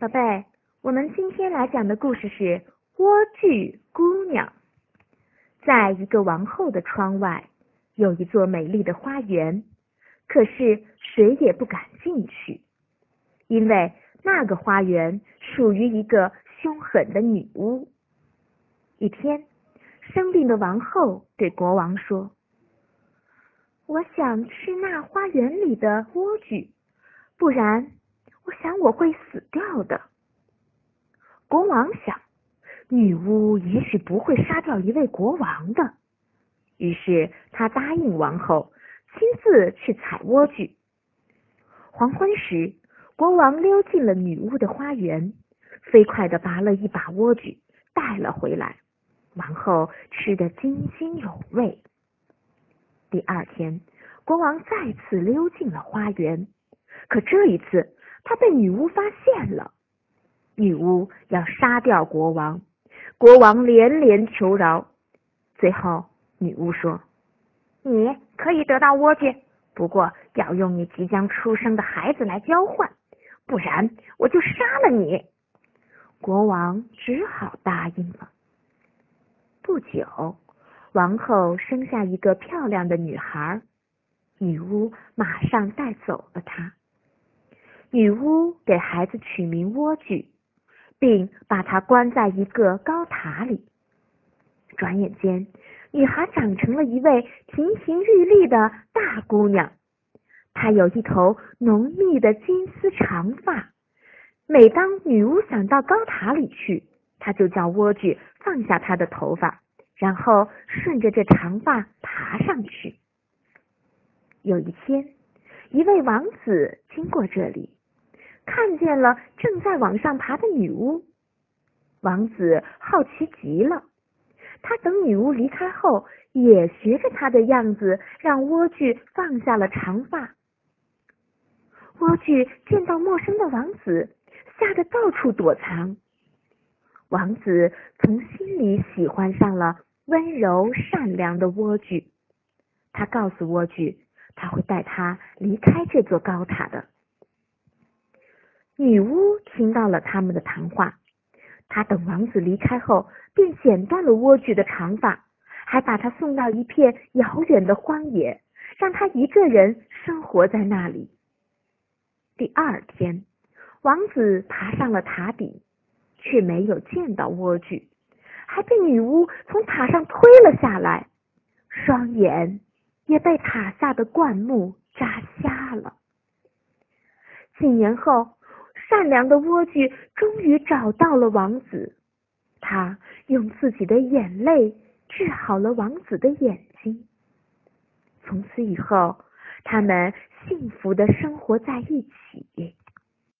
宝贝，我们今天来讲的故事是《莴苣姑娘》。在一个王后的窗外，有一座美丽的花园，可是谁也不敢进去，因为那个花园属于一个凶狠的女巫。一天，生病的王后对国王说：“我想吃那花园里的莴苣，不然。”我想我会死掉的。国王想，女巫也许不会杀掉一位国王的，于是他答应王后亲自去采莴苣。黄昏时，国王溜进了女巫的花园，飞快的拔了一把莴苣带了回来。王后吃得津津有味。第二天，国王再次溜进了花园，可这一次。他被女巫发现了，女巫要杀掉国王，国王连连求饶。最后，女巫说：“你可以得到莴苣，不过要用你即将出生的孩子来交换，不然我就杀了你。”国王只好答应了。不久，王后生下一个漂亮的女孩，女巫马上带走了她。女巫给孩子取名莴苣，并把她关在一个高塔里。转眼间，女孩长成了一位亭亭玉立的大姑娘。她有一头浓密的金丝长发。每当女巫想到高塔里去，她就叫莴苣放下她的头发，然后顺着这长发爬上去。有一天，一位王子经过这里。看见了正在往上爬的女巫，王子好奇极了。他等女巫离开后，也学着她的样子，让莴苣放下了长发。莴苣见到陌生的王子，吓得到处躲藏。王子从心里喜欢上了温柔善良的莴苣，他告诉莴苣，他会带他离开这座高塔的。女巫听到了他们的谈话，她等王子离开后，便剪断了莴苣的长发，还把他送到一片遥远的荒野，让他一个人生活在那里。第二天，王子爬上了塔顶，却没有见到莴苣，还被女巫从塔上推了下来，双眼也被塔下的灌木扎瞎了。几年后。善良的莴苣终于找到了王子，他用自己的眼泪治好了王子的眼睛。从此以后，他们幸福的生活在一起。